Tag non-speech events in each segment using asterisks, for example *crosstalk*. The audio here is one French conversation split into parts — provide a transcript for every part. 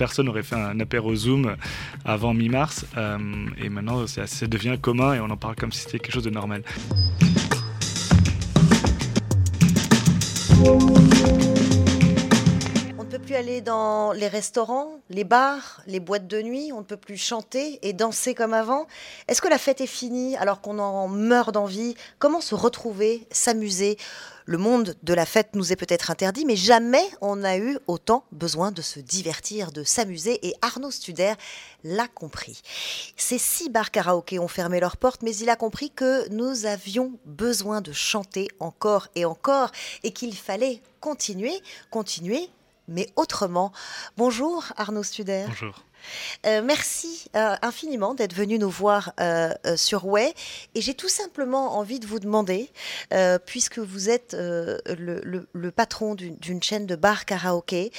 personne n'aurait fait un apéro Zoom avant mi-mars. et maintenant, ça devient commun et on en parle comme si c'était quelque chose de normal. Aller dans les restaurants, les bars, les boîtes de nuit, on ne peut plus chanter et danser comme avant. Est-ce que la fête est finie alors qu'on en meurt d'envie? Comment se retrouver, s'amuser? Le monde de la fête nous est peut-être interdit, mais jamais on n'a eu autant besoin de se divertir, de s'amuser, et Arnaud Studer l'a compris. Ces six bars karaoké ont fermé leurs portes, mais il a compris que nous avions besoin de chanter encore et encore, et qu'il fallait continuer, continuer mais autrement. Bonjour Arnaud Studer. Bonjour. Euh, merci euh, infiniment d'être venu nous voir euh, sur Way. Et j'ai tout simplement envie de vous demander, puisque vous êtes le, patron d'une chaîne de bar karaoké,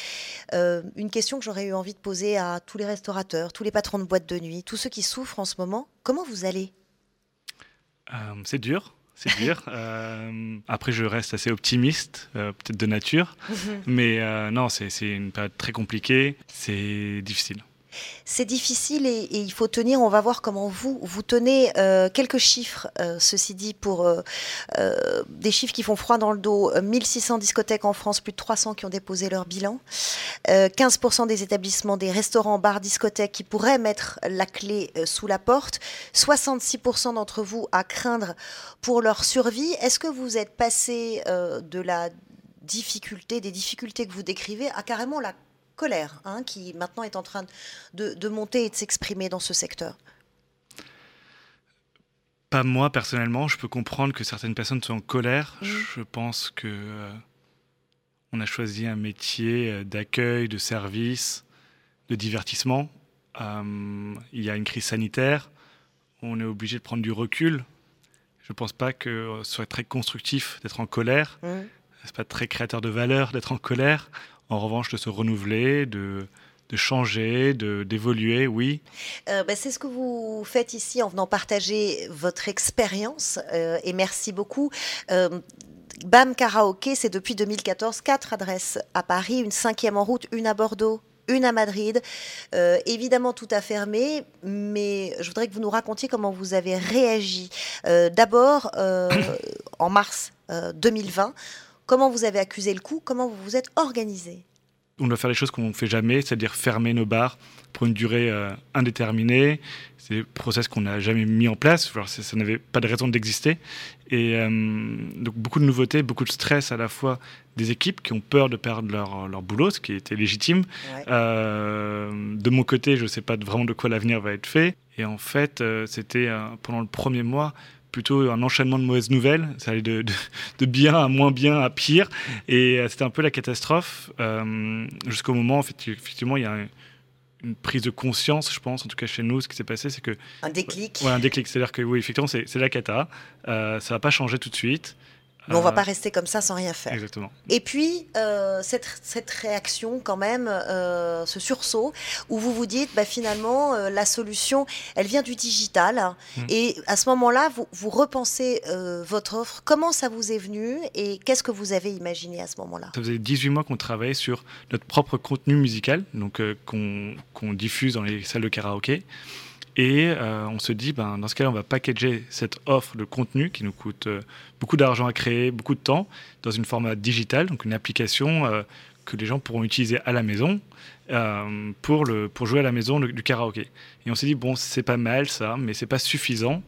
une question que j'aurais eu envie de poser à tous les restaurateurs, tous les patrons de boîtes de nuit, tous ceux qui souffrent en ce moment. Comment vous allez? C'est dur c'est dire. *laughs* Euh, après, je reste assez optimiste, euh, peut-être de nature. Mhm. Mais euh, non, c'est une période très compliquée, c'est difficile. C'est difficile et, il faut tenir. On va voir comment vous vous tenez. Euh, quelques chiffres, euh, ceci dit, pour euh, des chiffres qui font froid dans le dos. 1600 discothèques en France, plus de 300 qui ont déposé leur bilan. 15% des établissements, des restaurants, bars, discothèques qui pourraient mettre la clé sous la porte. 66% d'entre vous à craindre pour leur survie. Est-ce que vous êtes passé de la difficulté, des difficultés que vous décrivez, à carrément la colère hein, qui maintenant est en train de, monter et de s'exprimer dans ce secteur Pas moi personnellement, je peux comprendre que certaines personnes sont en colère. Mmh. Je pense que euh, on a choisi un métier euh, d'accueil, de service, de divertissement. Euh, il y a une crise sanitaire, on est obligé de prendre du recul. Je ne pense pas que ce soit très constructif d'être en colère. Mmh. Ce n'est pas très créateur de valeur d'être en colère. En revanche, de se renouveler, de, de changer, d'évoluer, oui. Euh, bah, c'est ce que vous faites ici en venant partager votre expérience euh, et merci beaucoup. Euh, BAM Karaoké, c'est depuis 2014 quatre adresses à Paris, une cinquième en route, une à Bordeaux, une à Madrid. évidemment, tout a fermé, mais je voudrais que vous nous racontiez comment vous avez réagi. D'abord, *coughs* en mars 2020, Comment vous avez accusé le coup? Comment vous vous êtes organisé? On doit faire les choses qu'on ne fait jamais, c'est-à-dire fermer nos bars pour une durée euh, indéterminée. C'est des process qu'on n'a jamais mis en place, ça n'avait pas de raison d'exister. Et euh, donc beaucoup de nouveautés, beaucoup de stress à la fois des équipes qui ont peur de perdre leur, leur boulot, ce qui était légitime. Euh, de mon côté, je ne sais pas vraiment de quoi l'avenir va être fait. Et en fait, c'était pendant le premier mois plutôt un enchaînement de mauvaises nouvelles. Ça allait de, de, bien à moins bien à pire. Et euh, c'était un peu la catastrophe euh, jusqu'au moment, en fait, effectivement, il y a une prise de conscience, je pense, en tout cas chez nous, ce qui s'est passé, c'est que... Un déclic. Ouais, un déclic. C'est-à-dire que oui, effectivement, c'est la cata. Euh, ça va pas changer tout de suite. Mais on ne va pas rester comme ça sans rien faire. Exactement. Et puis, euh, cette, cette, réaction quand même, euh, ce sursaut, où vous vous dites, bah, finalement, euh, la solution, elle vient du digital. Hmm. Et à ce moment-là, vous, vous repensez votre offre. Comment ça vous est venu et qu'est-ce que vous avez imaginé à ce moment-là? Ça faisait 18 mois qu'on travaillait sur notre propre contenu musical, donc qu'on diffuse dans les salles de karaoké. Et euh, on se dit, ben, dans ce cas-là, on va packager cette offre de contenu qui nous coûte euh, beaucoup d'argent à créer, beaucoup de temps, dans une format digital, donc une application euh, que les gens pourront utiliser à la maison pour, le, pour jouer à la maison du karaoké. Et on s'est dit, bon, c'est pas mal ça, mais c'est pas suffisant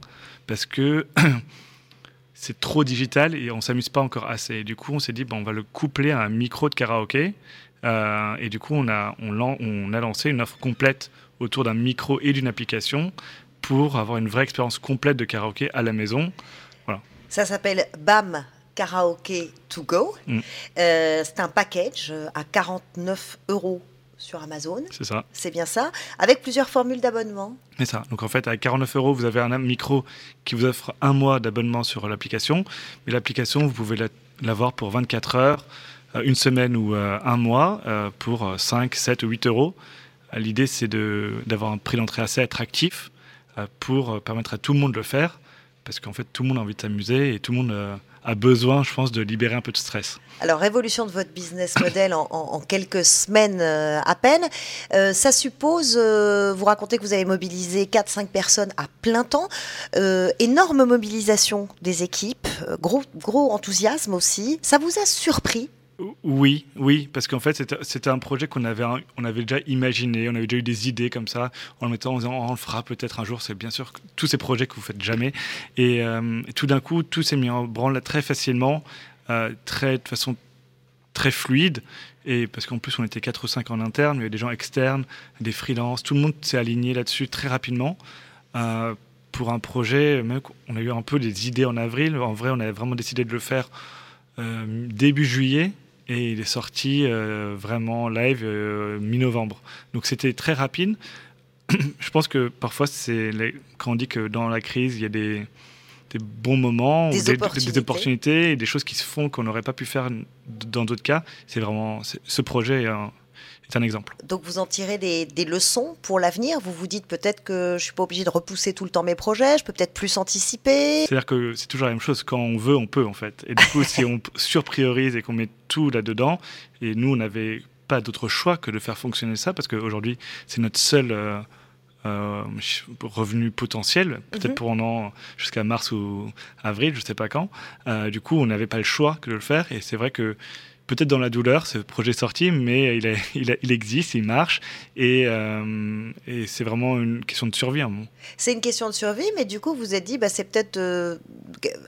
parce que *clears throat* c'est trop digital et on s'amuse pas encore assez. Et du coup, on s'est dit, bon, on va le coupler à un micro de karaoké. et du coup, on a, on a lancé une offre complète autour d'un micro et d'une application pour avoir une vraie expérience complète de karaoké à la maison. Voilà. Ça s'appelle BAM Karaoke to go. Mm. Euh, c'est un package euh, à 49 euros sur Amazon. C'est ça. C'est bien ça. Avec plusieurs formules d'abonnement. C'est ça. Donc en fait, à 49 euros, vous avez un micro qui vous offre un mois d'abonnement sur l'application. Mais l'application, vous pouvez l'avoir pour 24 heures, euh, une semaine ou un mois pour 5, 7 ou 8 euros. L'idée, c'est d'avoir un prix d'entrée assez attractif euh, pour euh, permettre à tout le monde de le faire parce qu'en fait, tout le monde a envie de s'amuser et tout le monde a besoin, je pense, de libérer un peu de stress. Alors, révolution de votre business model en, quelques semaines à peine. ça suppose, vous racontez que vous avez mobilisé 4-5 personnes à plein temps. énorme mobilisation des équipes, gros, gros enthousiasme aussi. Ça vous a surpris? Oui, oui, parce qu'en fait, c'était un projet qu'on avait, on avait déjà imaginé, on avait déjà eu des idées comme ça, en le mettant en disant on le fera peut-être un jour. C'est bien sûr tous ces projets que vous faites jamais. Et, euh, tout d'un coup, tout s'est mis en branle très facilement, euh, très, de façon très fluide. Et parce qu'en plus, on était 4 ou 5 en interne, il y avait des gens externes, des freelances, tout le monde s'est aligné là-dessus très rapidement. Euh, pour un projet, même, on a eu un peu des idées en avril. En vrai, on avait vraiment décidé de le faire début juillet et il est sorti euh, vraiment live euh, mi-novembre. Donc c'était très rapide. *clears throat* Je pense que parfois, c'est quand on dit que dans la crise, il y a des, des bons moments, des, opportunités. des, opportunités. et des choses qui se font qu'on n'aurait pas pu faire dans d'autres cas. C'est vraiment ce projet un exemple. Donc vous en tirez des, leçons pour l'avenir Vous vous dites peut-être que je ne suis pas obligé de repousser tout le temps mes projets, je peux peut-être plus anticiper C'est-à-dire que c'est toujours la même chose, quand on veut, on peut en fait. Et du coup, si on *laughs* surpriorise et qu'on met tout là-dedans, et nous, on n'avait pas d'autre choix que de faire fonctionner ça, parce qu'aujourd'hui, c'est notre seul... Euh, euh, revenu potentiel, peut-être mhm. pendant jusqu'à mars ou avril, je ne sais pas quand. Euh, du coup, on n'avait pas le choix que de le faire. Et c'est vrai que peut-être dans la douleur, ce projet sorti, mais il, *laughs* il, existe, il marche, euh, et, c'est vraiment une question de survie. C'est une question de survie, mais du coup, vous êtes dit, bah, c'est peut-être euh,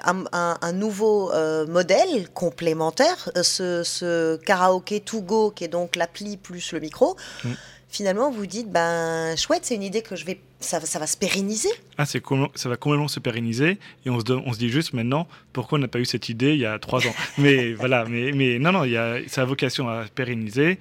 un, nouveau euh, modèle complémentaire, ce, ce, karaoké to go, qui est donc l'appli plus le micro. Mm finalement vous dites ben chouette, c'est une idée que je vais ça, ça va se pérenniser. Ah, c'est ça va complètement se pérenniser et on se, on se dit juste maintenant pourquoi on n'a pas eu cette idée il y a trois ans? *laughs* mais voilà, mais, mais non, non, il y a, ça a vocation à pérenniser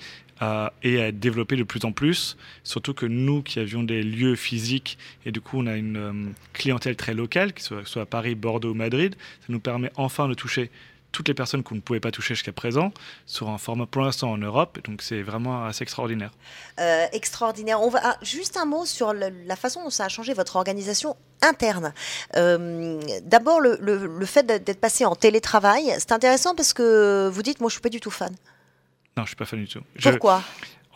et à être développé de plus en plus. Surtout que nous qui avions des lieux physiques et du coup on a une euh, clientèle très locale, que ce soit à Paris, Bordeaux ou Madrid, ça nous permet enfin de toucher toutes les personnes qu'on ne pouvait pas toucher jusqu'à présent sur un format pour l'instant en Europe. Donc c'est vraiment assez extraordinaire. Euh, extraordinaire. On va ah, juste un mot sur la façon dont ça a changé votre organisation interne. Euh, d'abord le, le, fait d'être passé en télétravail, c'est intéressant parce que vous dites moi je suis pas du tout fan. Non, je suis pas fan du tout. Pourquoi?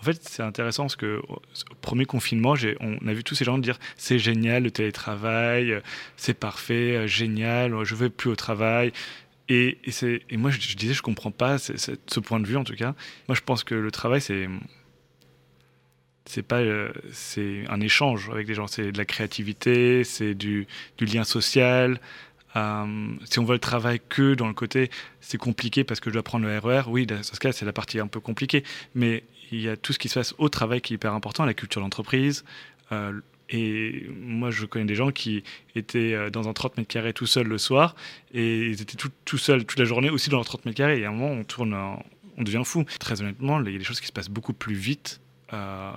En fait, c'est intéressant parce que au premier confinement, on a vu tous ces gens dire c'est génial le télétravail, c'est parfait, génial, je vais plus au travail. Et, moi, je, disais, je comprends pas ce point de vue, en tout cas. Moi, je pense que le travail, c'est c'est pas euh, c'est un échange avec des gens. C'est de la créativité c'est du, lien social. Euh, si on voit le travail que dans le côté c'est compliqué parce que je dois prendre le RER e oui dans ce cas c'est la partie un peu compliquée. Mais il y a tout ce qui se passe au travail qui est hyper important la culture d'entreprise euh, et moi, je connais des gens qui étaient euh, dans un 30 mètres carrés tout seuls le soir, et ils étaient tout, tout seuls toute la journée aussi dans leur 30 mètres carrés. Et à un moment, on tourne, on devient fou. Très honnêtement, il y a des choses qui se passent beaucoup plus vite. Euh,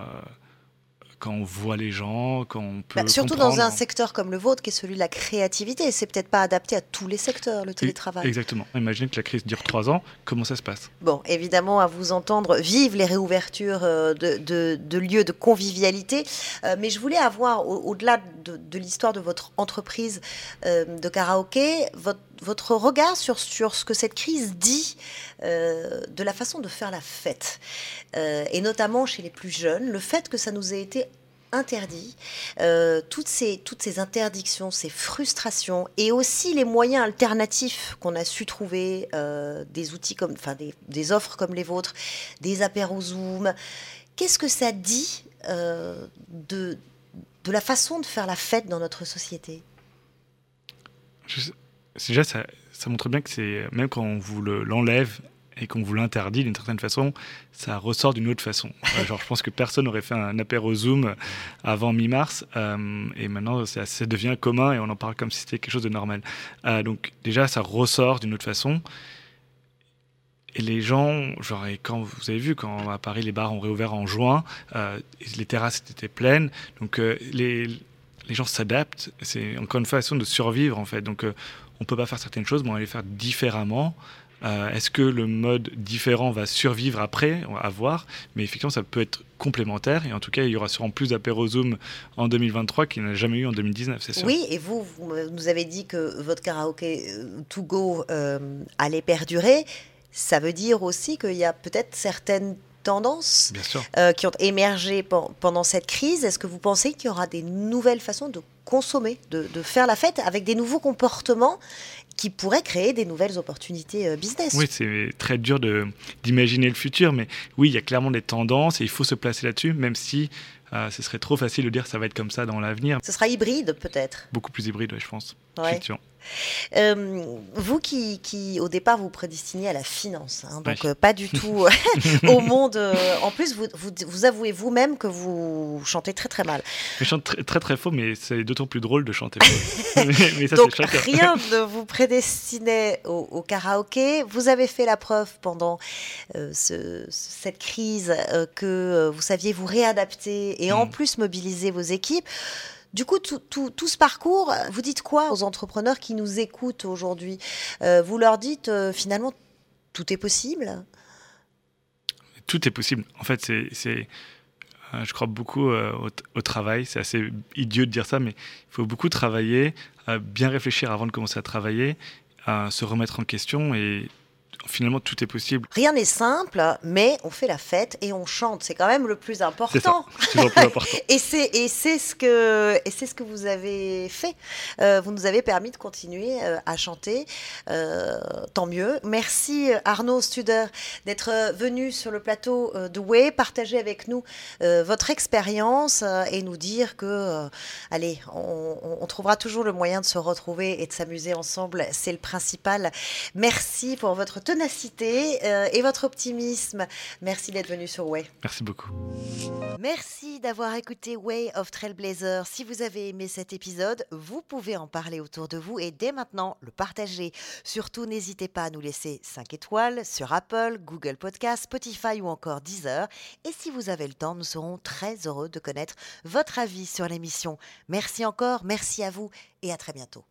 quand on voit les gens, quand on peut. Bah, surtout dans un secteur comme le vôtre, qui est celui de la créativité. C'est peut-être pas adapté à tous les secteurs, le télétravail. Exactement. Imaginez que la crise dure trois ans, comment ça se passe? Bon, évidemment, à vous entendre, vive les réouvertures euh, de, lieux de convivialité. Euh, mais je voulais avoir, au-delà de, l'histoire de votre entreprise euh, de karaoké, votre votre regard sur, sur ce que cette crise dit euh, de la façon de faire la fête, euh, et notamment chez les plus jeunes, le fait que ça nous ait été interdit, euh, toutes, ces, toutes ces interdictions, ces frustrations, et aussi les moyens alternatifs qu'on a su trouver, des outils comme, enfin des, des, offres comme les vôtres, des apéros Zoom, qu'est-ce que ça dit de, de la façon de faire la fête dans notre société? Déjà, ça, ça, montre bien que c'est même quand on vous l'enlève et qu'on vous l'interdit d'une certaine façon, ça ressort d'une autre façon. genre, je pense que personne n'aurait fait un apéro Zoom avant mi-mars, euh, et maintenant ça, devient commun et on en parle comme si c'était quelque chose de normal. Euh, donc déjà, ça ressort d'une autre façon. Et les gens, genre, quand vous avez vu, quand à Paris les bars ont réouvert en juin, euh, les terrasses étaient pleines, donc les, les gens s'adaptent. C'est encore une façon de survivre en fait. Donc on peut pas faire certaines choses, mais on va les faire différemment. Euh, est-ce que le mode différent va survivre après? À voir. Mais effectivement, ça peut être complémentaire. Et en tout cas, il y aura sûrement plus d'apéro Zoom en 2023 qu'il n'y en a jamais eu en 2019, c'est sûr. Oui, et vous, vous nous avez dit que votre karaoké euh, to go euh, allait perdurer. Ça veut dire aussi qu'il y a peut-être certaines tendances euh, qui ont émergé pendant cette crise. Est-ce que vous pensez qu'il y aura des nouvelles façons de consommer, de, faire la fête avec des nouveaux comportements qui pourraient créer des nouvelles opportunités euh, business. Oui, c'est très dur d'imaginer le futur, mais oui, il y a clairement des tendances et il faut se placer là-dessus, même si euh, ce serait trop facile de dire que ça va être comme ça dans l'avenir. Ce sera hybride peut-être Beaucoup plus hybride, je pense. Euh, vous qui, qui, au départ, vous prédestinez à la finance, hein, donc euh, pas du tout *laughs* au monde. en plus, vous, vous, vous avouez vous-même que vous chantez très très mal. Je chante très très, très faux, mais c'est d'autant plus drôle de chanter faux. *laughs* mais, ça, donc rien *laughs* ne vous prédestinait au, karaoké. Vous avez fait la preuve pendant ce, cette crise que vous saviez vous réadapter et en mm. plus mobiliser vos équipes. Du coup, tout, tout, ce parcours, vous dites quoi aux entrepreneurs qui nous écoutent aujourd'hui euh, Vous leur dites euh, finalement, tout est possible Tout est possible. En fait, c'est, euh, je crois beaucoup au, au, travail. C'est assez idiot de dire ça, mais il faut beaucoup travailler, bien réfléchir avant de commencer à travailler, se remettre en question et finalement tout est possible. Rien n'est simple, mais on fait la fête et on chante. C'est quand même le plus important. C'est le plus important. *laughs* et c'est et c'est ce que et c'est ce que vous avez fait. Euh, vous nous avez permis de continuer euh, à chanter. Euh, tant mieux. Merci Arnaud Studer d'être venu sur le plateau de Way, partager avec nous votre expérience et nous dire que allez, on, on trouvera toujours le moyen de se retrouver et de s'amuser ensemble. C'est le principal. Merci pour votre ténacité euh, et votre optimisme. Merci d'être venu sur Way. Merci beaucoup. Merci d'avoir écouté Way of Trailblazer. Si vous avez aimé cet épisode, vous pouvez en parler autour de vous et dès maintenant le partager. Surtout, n'hésitez pas à nous laisser 5 étoiles sur Apple, Google Podcast, Spotify ou encore Deezer. Et si vous avez le temps, nous serons très heureux de connaître votre avis sur l'émission. Merci encore, merci à vous et à très bientôt.